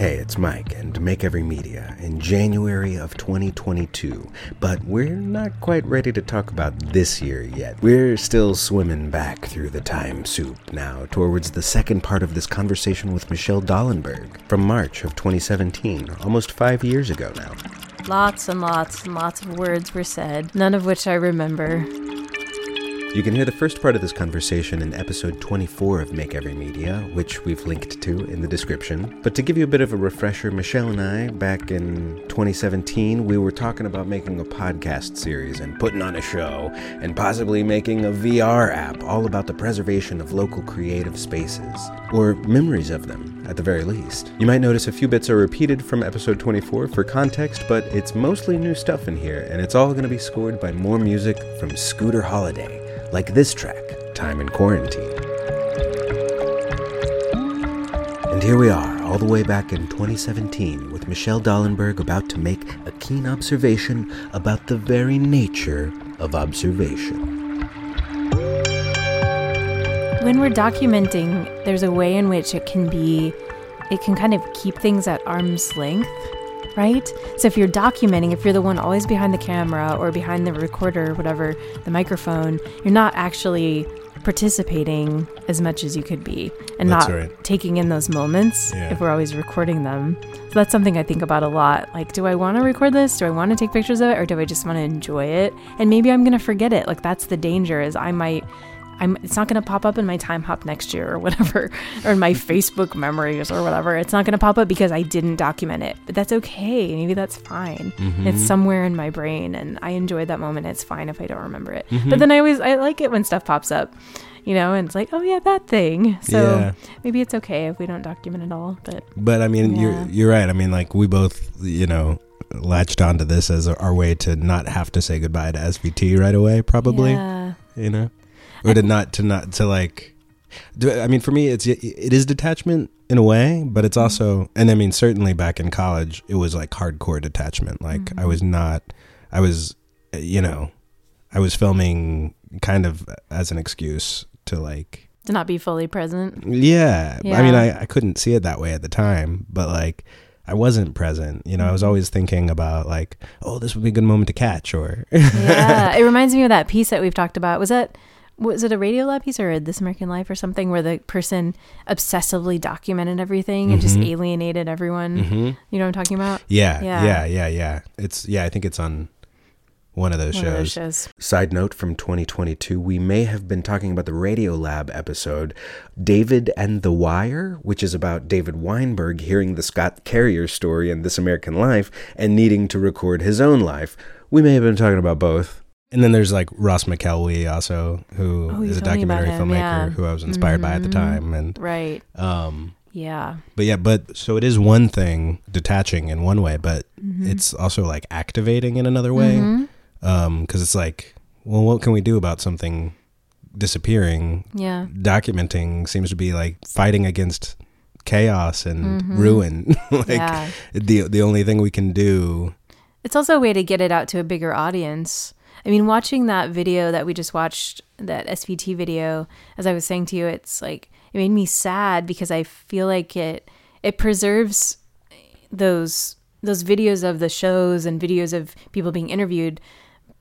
Hey, it's Mike and Make Every Media in January of 2022. But we're not quite ready to talk about this year yet. We're still swimming back through the time soup now towards the second part of this conversation with Michelle Dollenberg from March of 2017, almost five years ago now. Lots and lots and lots of words were said, none of which I remember. You can hear the first part of this conversation in episode 24 of Make Every Media, which we've linked to in the description. But to give you a bit of a refresher, Michelle and I, back in 2017, we were talking about making a podcast series and putting on a show and possibly making a VR app all about the preservation of local creative spaces, or memories of them, at the very least. You might notice a few bits are repeated from episode 24 for context, but it's mostly new stuff in here, and it's all going to be scored by more music from Scooter Holiday like this track, Time in Quarantine. And here we are, all the way back in 2017, with Michelle Dollenberg about to make a keen observation about the very nature of observation. When we're documenting, there's a way in which it can be, it can kind of keep things at arm's length right? So if you're documenting, if you're the one always behind the camera or behind the recorder, whatever, the microphone, you're not actually participating as much as you could be and That's not right. taking in those moments Yeah. if we're always recording them. So that's something I think about a lot. Like, do I want to record this? Do I want to take pictures of it or do I just want to enjoy it? And maybe I'm going to forget it. Like that's the danger is I might I'm, it's not going to pop up in my Timehop next year or whatever, or in my Facebook memories or whatever. It's not going to pop up because I didn't document it. But that's okay. Maybe that's fine. It's mm-hmm. somewhere in my brain, and I enjoyed that moment. It's fine if I don't remember it. But mm-hmm. then I always I like it when stuff pops up, you know, and it's like, oh yeah, that thing. So Yeah. maybe it's okay if we don't document it all. But But I mean, Yeah. you're you're right. I mean, like we both, you know, latched onto this as our way to not have to say goodbye to SVT right away, probably. yeah, You know, or to not to not to like. Do, I mean, for me, it's it is detachment in a way, but it's mm-hmm. also, and I mean, certainly back in college, it was like hardcore detachment. Like I was mm-hmm. not, I was, uh, you know, I was filming kind of as an excuse to like to not be fully present. yeah. I mean, I, I couldn't see it that way at the time, but like I wasn't present. You know, I was mm-hmm. always thinking about like, oh, this would be a good moment to catch or yeah, it reminds me of that piece that we've talked about. Was that was it a Radiolab piece or a This American Life or something where the person obsessively documented everything and just Mhm. alienated everyone? Mhm. You know what I'm talking about? yeah, Yeah. yeah, yeah, yeah, It's yeah, I think it's on one of those One of those shows. shows. Side note from 2022, we may have been talking about the Radiolab episode, David and the Wire, which is about David Weinberg hearing the Scott Carrier story in This American Life and needing to record his own life. We may have been talking about both. And then there's like Ross McElwee also, who Oh, is a told me about documentary him, filmmaker yeah. who I was inspired by at the Mhm. time. And Right. um Yeah. but yeah, but so it is one thing detaching in one way, but Mhm. it's also like activating in another way. Mhm. um because it's like well what can we do about something disappearing Yeah. documenting seems to be like fighting against chaos and Mhm. ruin like yeah. the the only thing we can do It's also a way to get it out to a bigger audience. I mean, watching that video that we just watched, that SVT video, as I was saying to you, it's like it made me sad because I feel like it it preserves those those videos of the shows and videos of people being interviewed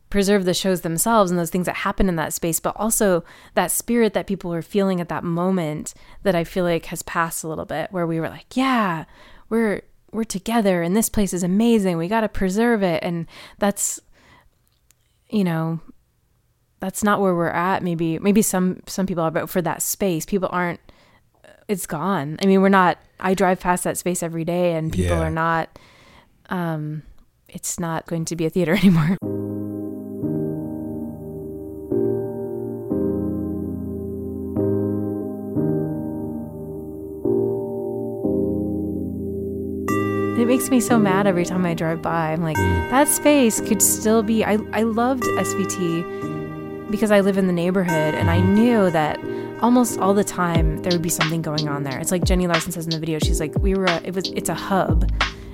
preserve the shows themselves and those things that happen in that space but also that spirit that people were feeling at that moment that I feel like has passed a little bit where we were like yeah we're we're together and this place is amazing. We got to preserve it. And that's you know that's not where we're at. Maybe maybe some some people are but for that space people aren't it's gone. I mean we're not i drive past that space every day and people Yeah. are not um it's not going to be a theater anymore It makes me so mad every time I drive by. I'm like, that space could still be. I, I loved SVT because I live in the neighborhood and I mm-hmm. knew that almost all the time there would be something going on there. It's like Jenny Larson says in the video. She's like, we were, a, it was, it's a hub.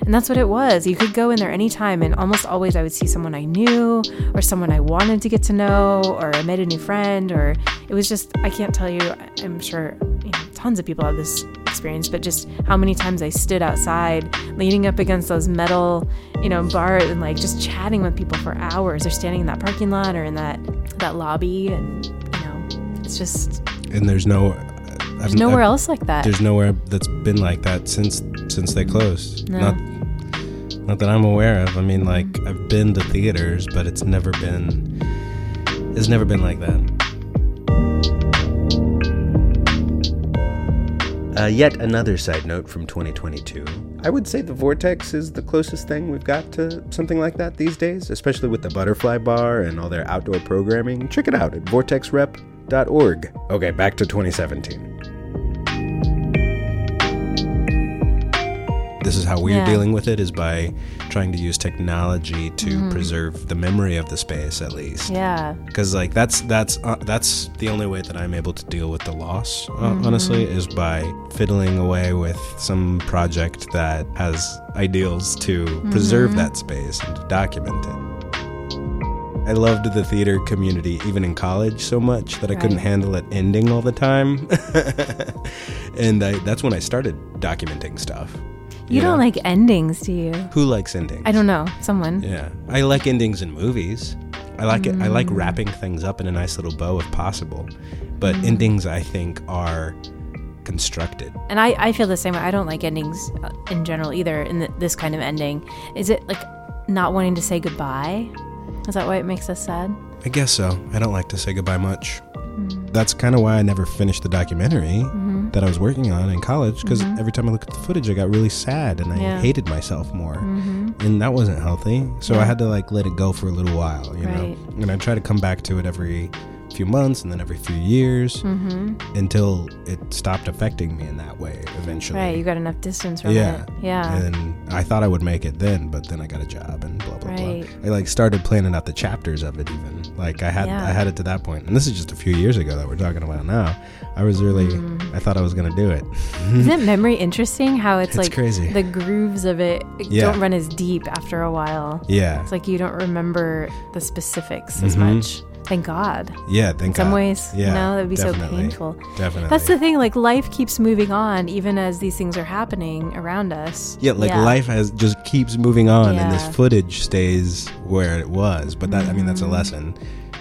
And that's what it was. You could go in there anytime, and almost always I would see someone I knew, or someone I wanted to get to know, or I met a new friend, or it was just, I can't tell you, I'm sure, tons of people have this experience, but just how many times I stood outside leaning up against those metal, you know, bars and like just chatting with people for hours or standing in that parking lot or in that that lobby and you know, it's just and there's no there's I've, nowhere I've, else like that. There's nowhere that's been like that since since they closed. No. Not not that I'm aware of. I mean, like I've been to theaters, but it's never been it's never been like that. Uh, yet another side note from 2022. I would say the Vortex is the closest thing we've got to something like that these days, especially with the Butterfly Bar and all their outdoor programming. Check it out at vortexrep.org. Okay, back to 2017. This is how we're yeah. dealing with it is by trying to use technology to mm-hmm. preserve the memory of the space at least yeah because like that's that's uh, that's the only way that i'm able to deal with the loss uh, mm-hmm. honestly is by fiddling away with some project that has ideals to mm-hmm. preserve that space and to document it I loved the theater community even in college so much that I right. couldn't handle it ending all the time. and I, that's when I started documenting stuff. You, don't like endings, do you? Who likes endings? I don't know. Someone. Yeah, I like endings in movies. I like mm. it. I like mm. wrapping things up in a nice little bow if possible. But mm. endings, I think, are constructed. And I, I feel the same way. I don't like endings uh, in general either. In the, this kind of ending, is it like not wanting to say goodbye? Is that why it makes us sad? I guess so. I don't like to say goodbye much. Mm. That's kind of why I never finished the documentary. That I was working on in college because mm-hmm. every time I looked at the footage, I got really sad and I yeah. hated myself more, mm-hmm. and that wasn't healthy. So yeah. I had to like let it go for a little while, you right. know. And I try to come back to it every few months and then every few years mm-hmm. until it stopped affecting me in that way eventually. Right, you got enough distance from yeah. it. Yeah. And I thought I would make it then, but then I got a job and blah blah right. blah. I like started planning out the chapters of it even. Like I had yeah. I had it to that point. And this is just a few years ago that we're talking about now. I was really mm. I thought I was going to do it. Isn't memory interesting how it's, it's like crazy. the grooves of it yeah. don't run as deep after a while. Yeah. It's like you don't remember the specifics mm-hmm. as much. Thank God. Yeah, thank God. In God. some ways, yeah, you know, that'd be definitely, so painful. Definitely. That's the thing. Like life keeps moving on, even as these things are happening around us. Yeah, like yeah. life has just keeps moving on, yeah. and this footage stays where it was. But that. I mean, that's a mm-hmm. lesson,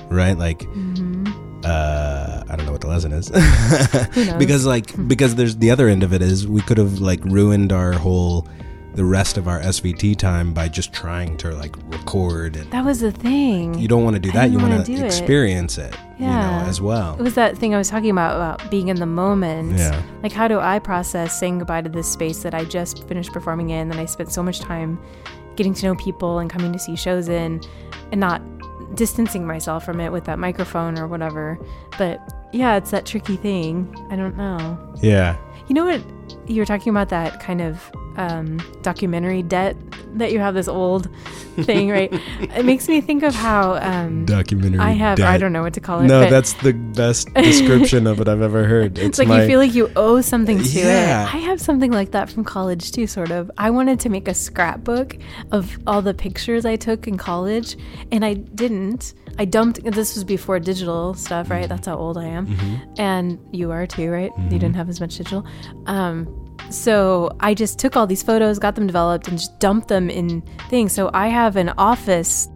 right? Like. Mm-hmm. Uh, I don't know what the lesson is because like because there's the other end of it is we could have like ruined our whole the rest of our SVT time by just trying to like record and That was the thing. You don't want to do that. You want to experience it, yeah. you know, as well. It was that thing I was talking about about being in the moment. Yeah. Like how do I process saying goodbye to this space that I just finished performing in and I spent so much time getting to know people and coming to see shows in and not distancing myself from it with that microphone or whatever. But yeah, it's that tricky thing. I don't know. Yeah. You know what? You were talking about that kind of um, documentary debt that you have this old thing, right? it makes me think of how um, documentary. I have. Debt. I don't know what to call it. No, that's the best description of it I've ever heard. It's, it's like my, you feel like you owe something to yeah. it. I have something like that from college too, sort of. I wanted to make a scrapbook of all the pictures I took in college, and I didn't. I dumped. This was before digital stuff, right? That's how old I am, mm-hmm. and you are too, right? Mm-hmm. You didn't have as much digital. Um, so I just took all these photos, got them developed, and just dumped them in things. So I have an office.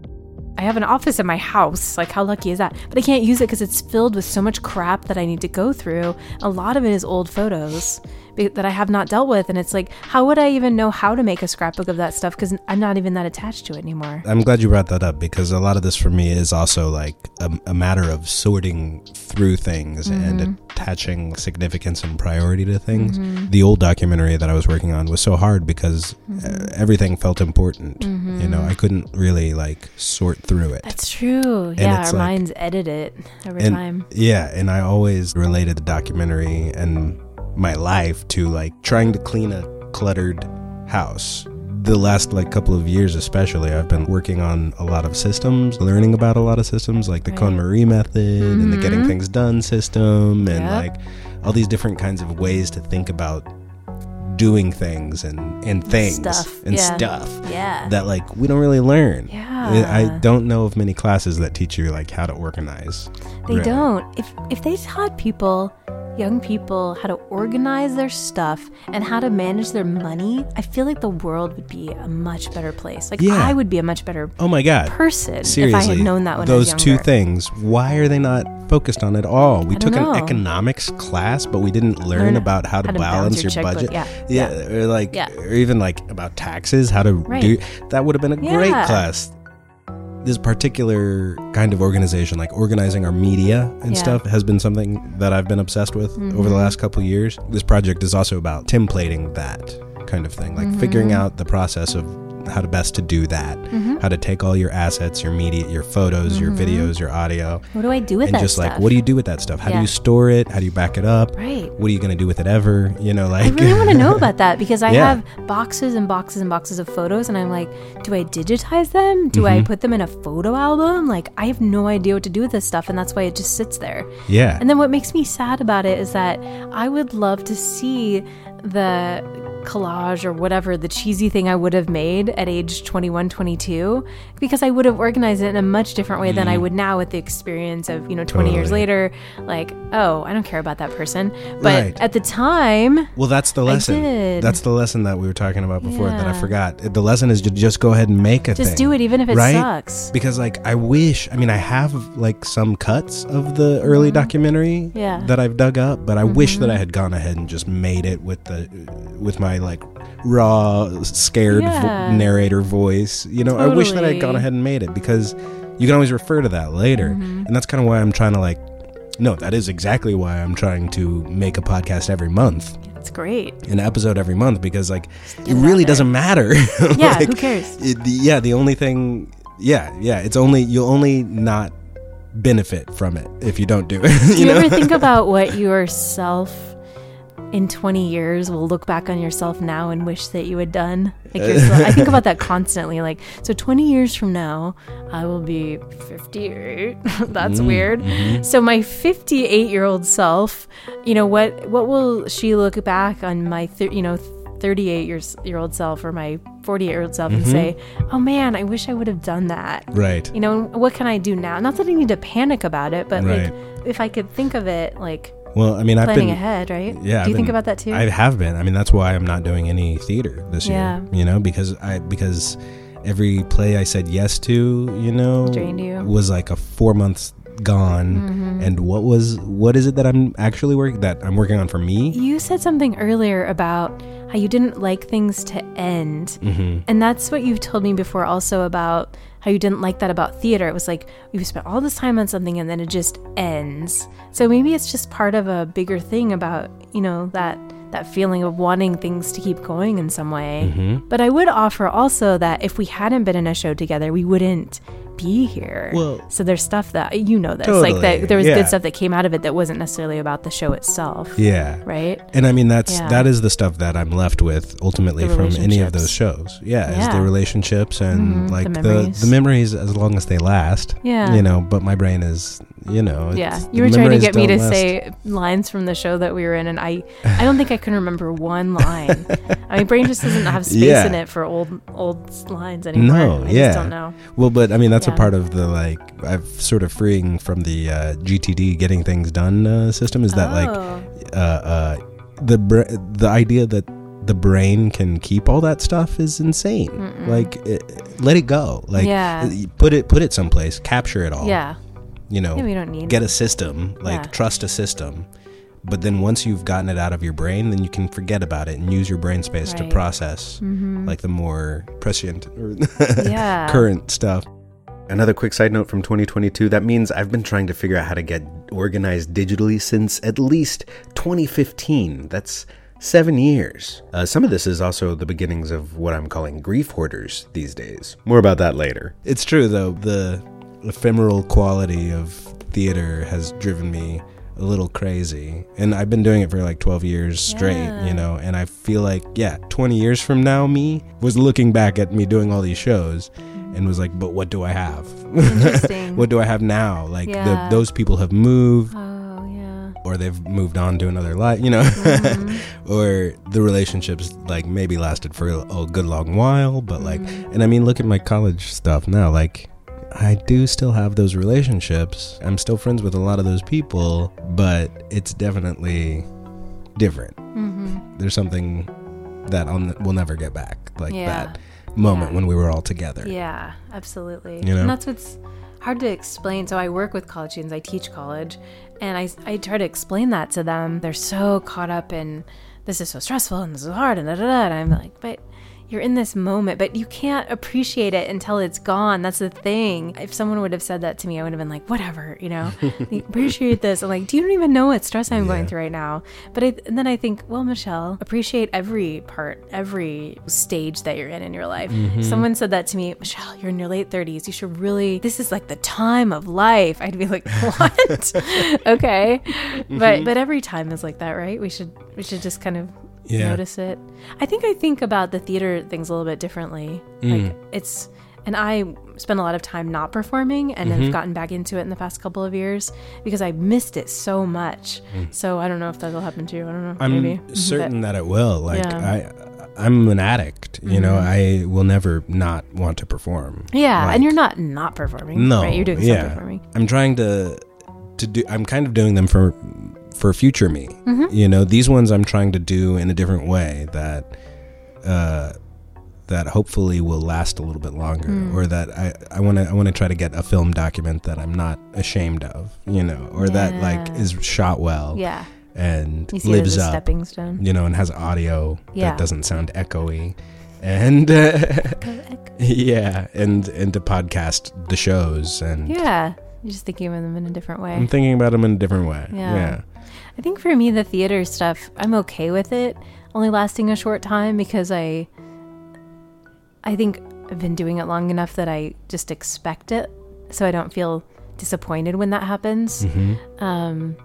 I have an office in my house. Like, how lucky is that? But I can't use it because it's filled with so much crap that I need to go through. A lot of it is old photos that I have not dealt with. And it's like, how would I even know how to make a scrapbook of that stuff? Because I'm not even that attached to it anymore. I'm glad you brought that up because a lot of this for me is also like a, a matter of sorting through things mm-hmm. and attaching significance and priority to things. Mm-hmm. The old documentary that I was working on was so hard because mm-hmm. everything felt important. You know, I couldn't really like sort through it. That's true. And yeah, our like, minds edit it over and, time. Yeah, and I always related the documentary and my life to like trying to clean a cluttered house. The last like couple of years, especially, I've been working on a lot of systems, learning about a lot of systems, like the right. KonMari method mm-hmm. and the getting mm-hmm. things done system, and like all these different kinds of ways to think about doing things and and things stuff. and yeah. stuff yeah. that like we don't really learn. Yeah. I don't know of many classes that teach you like how to organize. They really. don't. If if they taught people young people how to organize their stuff and how to manage their money, I feel like the world would be a much better place. Like Yeah. I would be a much better Oh my god. person Seriously, if I had known that when those I was two things. Why are they not focused on at all? We took an economics class, but we didn't learn, Learn about how to, how to balance, balance your, your budget. checkbook, yeah, yeah, or like, Yeah. or even like about taxes, how to Right. do. That would have been a great class. This particular kind of organization, like organizing our media and Yeah. stuff, has been something that I've been obsessed with over the Mhm. last couple of years. This project is also about templating that kind of thing, like figuring Mhm. out the process of how to best to do that Mhm. how to take all your assets, your media, your photos, your Mhm. videos, your audio, What do I do with and that just stuff? like, what do you do with that stuff? How do you store it? How do you back it up? Right. What are you going to do with it ever? You know, like I really want to know about that because I Yeah. have boxes and boxes and boxes of photos, and I'm like, do I digitize them? Do I Mhm. put them in a photo album? Like, I have no idea what to do with this stuff, and that's why it just sits there. yeah, And then what makes me sad about it is that I would love to see the collage or whatever the cheesy thing I would have made at age 21, 22 because I would have organized it in a much different way than I would now with the experience of, you know, 20 years Mm. Later like, oh, I don't care about that person. But Right. at the time, well, that's the lesson. That's the lesson that we were talking about before that I forgot. The lesson is to just go ahead and make a thing. just thing. do it even if it right? sucks. Because like I wish, I mean, I have like some cuts of the early documentary Mm-hmm. Yeah. Mm-hmm. that I've dug up, but I wish that I had gone ahead and just made it with the with my like raw, scared vo- narrator voice. You know, I wish that I had gone ahead and made it because you can always refer to that later, Mm-hmm. and that's kind of why I'm trying to like. No, that is exactly why I'm trying to make a podcast every month, It's great. an episode every month, because like it get it out really there. doesn't matter. Yeah, Like, who cares? it, the, yeah, the only thing, yeah, yeah, it's only you'll only not benefit from it if you don't do it. Do you know, ever think about what yourself in 20 years will look back on yourself now and wish that you had done? Like I think about that constantly. Like, so 20 years from now, I will be 58. That's Mm, weird. mm-hmm. So my 58 year old self, you know, what what will she look back on my, thir- you know, 38 years year old self or my 48 year old self and Mhm. say, "Oh man, I wish I would have done that." right? You know, what can I do now? Not that I need to panic about it, but Right. like if I could think of it like Well, I mean, I've planning been ahead, right? Yeah, Do I've you think about that too? I have been. I mean, that's why I'm not doing any theater this Yeah. year. You know, because I because every play I said yes to, you know, Drained you. was like a four months gone. Mm-hmm. And what was what is it that I'm actually working that I'm working on for me? you said something earlier about how you didn't like things to end. hmm And that's what you've told me before also about how you didn't like that about theater. It was like we've spent all this time on something and then it just ends. So maybe it's just part of a bigger thing about, you know, that that feeling of wanting things to keep going in some way. hmm But I would offer also that if we hadn't been in a show together, we wouldn't be here. Well- so there's stuff that you know this, like that there was yeah. good stuff that came out of it that wasn't necessarily about the show itself. Yeah. Right? And I mean that's Yeah. that is the stuff that I'm left with ultimately from any of those shows. Yeah, is the relationships and Mhm, like the the, the memories as long as they last. Yeah. You know, but my brain is, you know, Yeah, you were trying to get me to last. say lines from the show that we were in, and I, I don't think I can remember one line. I mean, brain just doesn't have space Yeah. in it for old, old lines anymore. No, I yeah. don't know. Well, but I mean that's Yeah. a part of the like I've sort of freeing from the uh, GTD getting things done uh, system is that like Oh. uh, uh, the br- the idea that the brain can keep all that stuff is insane. Mm-mm. Like it, let it go. Like Yeah. put it put it someplace, capture it all. yeah, You know, yeah, we don't need get a system, like Yeah. trust a system. But then once you've gotten it out of your brain, then you can forget about it and use your brain space to Right. process Mhm. like the more prescient or yeah, current stuff. Another quick side note from 2022 that means I've been trying to figure out how to get organized digitally since at least 2015. That's seven years. Uh, some of this is also the beginnings of what I'm calling grief hoarders these days. More about that later. It's true though. The ephemeral quality of theater has driven me a little crazy. And I've been doing it for like 12 years straight, Yeah. you know, and I feel like yeah, 20 years from now me was looking back at me doing all these shows and was like, "But what do I have? What do I have now?" Like Yeah. the, those people have moved Oh yeah. or they've moved on to another life, you know, Mhm. or the relationships like maybe lasted for a, a good long while, but like, Mhm. and I mean, look at my college stuff now. Like, I do still have those relationships. I'm still friends with a lot of those people, but it's definitely different. Mm-hmm. There's something that I'll, n- we'll never get back, like Yeah. that moment Yeah. when we were all together. Yeah, absolutely. You know? And that's what's hard to explain. So I work with college students, I teach college, and I, I try to explain that to them. They're so caught up in this is so stressful and this is hard and da da da. And I'm like, but you're in this moment, but you can't appreciate it until it's gone. That's the thing. If someone would have said that to me, I would have been like, whatever, you know, appreciate this. I'm like, do you don't even know what stress I'm going through right now? But I, and then I think, well, Michelle, appreciate every part, every stage that you're in in your life. Mm-hmm. Someone said that to me, Michelle, you're in your late 30s. You should really, this is like the time of life. I'd be like, what? okay. But, mm-hmm. but every time is like that, right? We should, we should just kind of Yeah. notice it. I think I think about the theater things a little bit differently. Mm. Like it's and I spent a lot of time not performing and have mm-hmm. gotten back into it in the past couple of years because I missed it so much. Mm. So I don't know if that'll happen to you. I don't know. I'm maybe. certain that it will. Like Yeah. Mm-hmm. I, I'm an addict. You know, mm-hmm. I will never not want to perform. Yeah, Like, and you're not not performing. No, right? You're doing yeah. performing. I'm trying to to do. I'm kind of doing them for for future me. Mm-hmm. You know, these ones I'm trying to do in a different way that uh, that hopefully will last a little bit longer, Mm. or that I I want to I want to try to get a film document that I'm not ashamed of. You know, or that like is shot well Yeah, and you see it as lives up. stepping stone. You know, and has audio Yeah. that doesn't sound echoey. And uh, yeah, and and to podcast the shows and Yeah, you're just thinking of them in a different way. I'm thinking about them in a different way. Yeah. I think for me, the theater stuff, I'm okay with it only lasting a short time because I, I think I've been doing it long enough that I just expect it, so I don't feel disappointed when that happens. Mm-hmm. Um,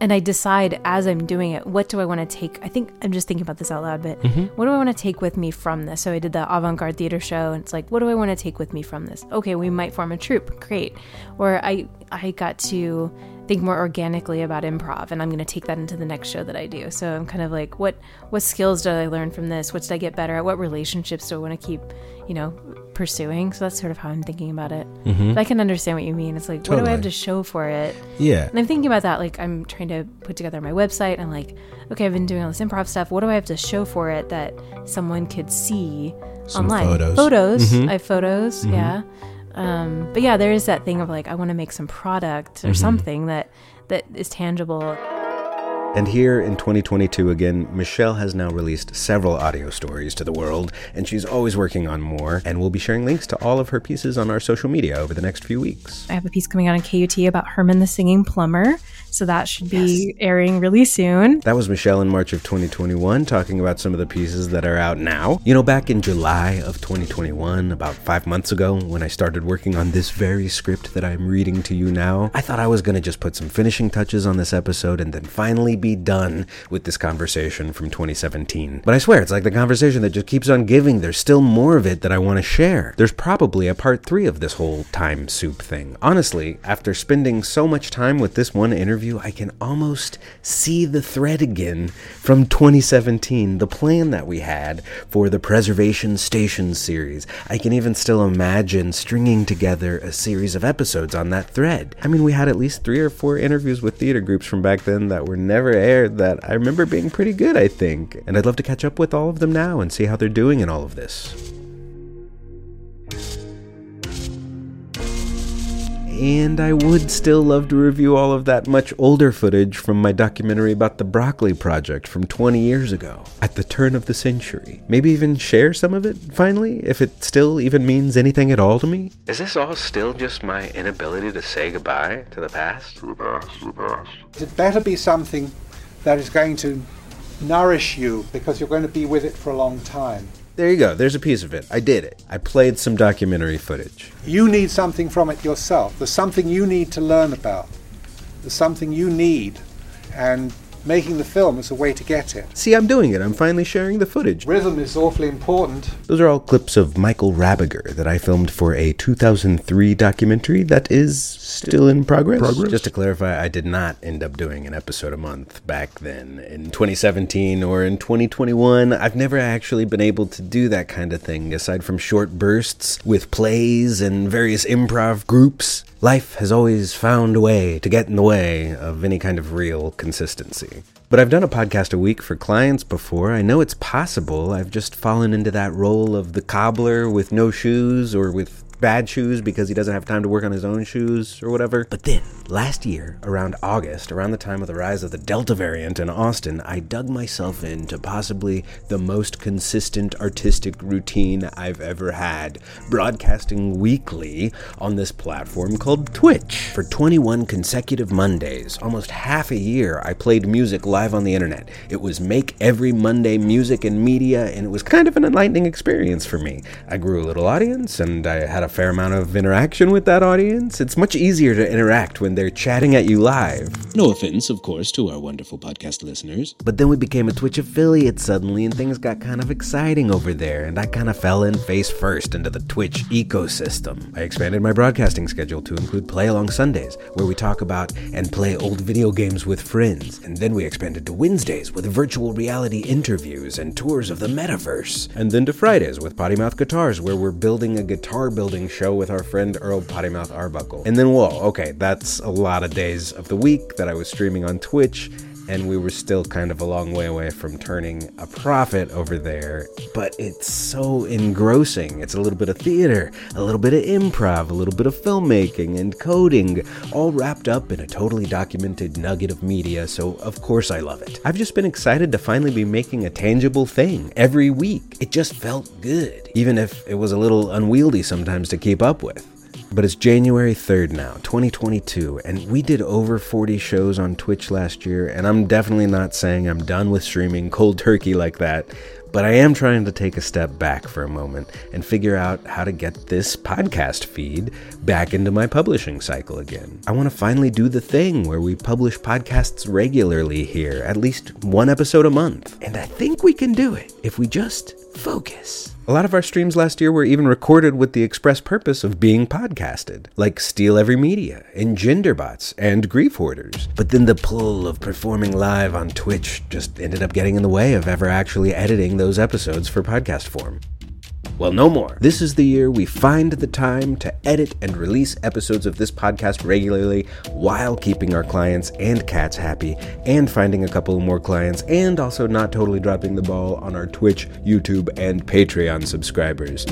and I decide as I'm doing it, what do I want to take? I think I'm just thinking about this out loud, but Mm-hmm. what do I want to take with me from this? So I did the avant garde theater show, and it's like, what do I want to take with me from this? Okay, we might form a troupe, great. Or I I got to think more organically about improv, and I'm going to take that into the next show that I do. So I'm kind of like, what what skills did I learn from this? What did I get better at? What relationships do I want to keep, you know, pursuing? So that's sort of how I'm thinking about it. But I can understand what you mean. It's like, what do I have Mm-hmm. To show for it? Yeah. And I'm thinking about that, like I'm trying to put together my website. I'm like, okay, I've been doing all this improv stuff. What do I have to show for it that someone could see Some online? photos. Photos. Mhm. I have photos. Yeah. Um, but yeah, there is that thing of like I want to make some product or something that that is tangible. And here in 2022 again, Michelle has now released several audio stories to the world, and she's always working on more. And we'll be sharing links to all of her pieces on our social media over the next few weeks. I have a piece coming out on KUT about Herman the Singing Plumber. So that should be airing really soon. That was Michelle in March of 2021 talking about some of the pieces that are out now. You know, back in July of 2021, about five months ago, when I started working on this very script that I'm reading to you now, I thought I was going to just put some finishing touches on this episode and then finally be done with this conversation from 2017. But I swear, it's like the conversation that just keeps on giving. There's still more of it that I want to share. There's probably a part three of this whole time soup thing. Honestly, after spending so much time with this one interview, I can almost see the thread again from 2017, the plan that we had for the Preservation Station series. I can even still imagine stringing together a series of episodes on that thread. I mean, we had at least three or four interviews with theater groups from back then that were never aired that I remember being pretty good, I think. And I'd love to catch up with all of them now and see how they're doing in all of this. And I would still love to review all of that much older footage from my documentary about the Broccoli Project from 20 years ago, at the turn of the century. Maybe even share some of it, finally, if it still even means anything at all to me? Is this all still just my inability to say goodbye to the past? It better be something that is going to nourish you because you're going to be with it for a long time. There you go, there's a piece of it. I did it. I played some documentary footage. You need something from it yourself. There's something you need to learn about. There's something you need. And making the film as a way to get it. See, I'm doing it. I'm finally sharing the footage. Rhythm is awfully important. Those are all clips of Michael Rabiger that I filmed for a 2003 documentary that is still in progress. Progress. Just to clarify, I did not end up doing an episode a month back then. In 2017 or in 2021, I've never actually been able to do that kind of thing aside from short bursts with plays and various improv groups. Life has always found a way to get in the way of any kind of real consistency. But I've done a podcast a week for clients before. I know it's possible. I've just fallen into that role of the cobbler with no shoes or with bad shoes because he doesn't have time to work on his own shoes or whatever. But then, last year, around August, around the time of the rise of the Delta variant in Austin, I dug myself into possibly the most consistent artistic routine I've ever had, broadcasting weekly on this platform called Twitch. For 21 consecutive Mondays, almost half a year, I played music live on the internet. It was Make Every Monday Music and Media, and it was kind of an enlightening experience for me. I grew a little audience, and I had a fair amount of interaction with that audience. It's much easier to interact when they're chatting at you live. No offense, of course, to our wonderful podcast listeners. But then we became a Twitch affiliate suddenly, and things got kind of exciting over there, and I kind of fell in face first into the Twitch ecosystem. I expanded my broadcasting schedule to include Play Along Sundays, where we talk about and play old video games with friends, and then we expanded to Wednesdays with virtual reality interviews and tours of the metaverse, and then to Fridays with Potty Mouth Guitars, where we're building a guitar building show with our friend Earl Pottymouth Arbuckle. And then, whoa, okay, that's a lot of days of the week that I was streaming on Twitch, and we were still kind of a long way away from turning a profit over there. But it's so engrossing. It's a little bit of theater, a little bit of improv, a little bit of filmmaking and coding, all wrapped up in a totally documented nugget of media, so of course I love it. I've just been excited to finally be making a tangible thing every week. It just felt good, even if it was a little unwieldy sometimes to keep up with. But it's January 3rd now, 2022, and we did over 40 shows on Twitch last year, and I'm definitely not saying I'm done with streaming cold turkey like that, but I am trying to take a step back for a moment and figure out how to get this podcast feed back into my publishing cycle again. I want to finally do the thing where we publish podcasts regularly here, at least one episode a month. And I think we can do it if we just focus. A lot of our streams last year were even recorded with the express purpose of being podcasted, like Steal Every Media and Genderbots and Grief Hoarders. But then the pull of performing live on Twitch just ended up getting in the way of ever actually editing those episodes for podcast form. Well, no more. This is the year we find the time to edit and release episodes of this podcast regularly while keeping our clients and cats happy and finding a couple more clients and also not totally dropping the ball on our Twitch, YouTube, and Patreon subscribers.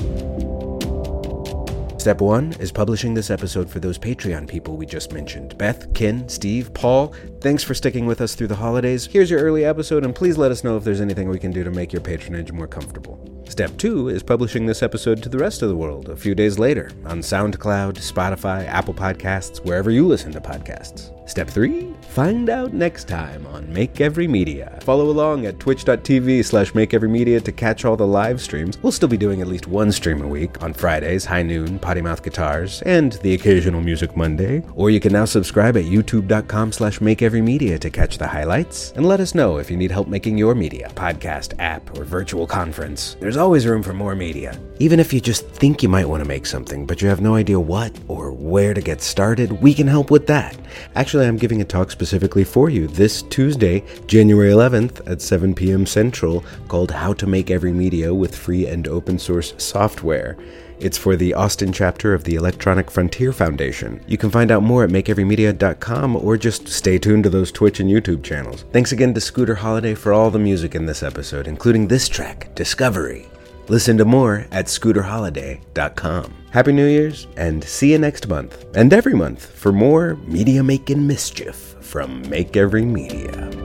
Step one is publishing this episode for those Patreon people we just mentioned Beth, Ken, Steve, Paul. Thanks for sticking with us through the holidays. Here's your early episode, and please let us know if there's anything we can do to make your patronage more comfortable. Step two is publishing this episode to the rest of the world a few days later on SoundCloud, Spotify, Apple Podcasts, wherever you listen to podcasts. Step three, find out next time on Make Every Media. Follow along at twitch.tv slash Make Every Media to catch all the live streams. We'll still be doing at least one stream a week on Fridays, high noon, potty mouth guitars, and the occasional music Monday. Or you can now subscribe at youtube.com slash Make Every Media to catch the highlights. And let us know if you need help making your media, podcast, app, or virtual conference. There's always room for more media. Even if you just think you might want to make something, but you have no idea what or where to get started, we can help with that. Actually, I'm giving a talk specifically for you this Tuesday, January 11th at 7 p.m. Central, called How to Make Every Media with Free and Open Source Software. It's for the Austin chapter of the Electronic Frontier Foundation. You can find out more at makeeverymedia.com or just stay tuned to those Twitch and YouTube channels. Thanks again to Scooter Holiday for all the music in this episode, including this track, Discovery. Listen to more at scooterholiday.com. Happy New Year's, and see you next month and every month for more media making mischief from Make Every Media.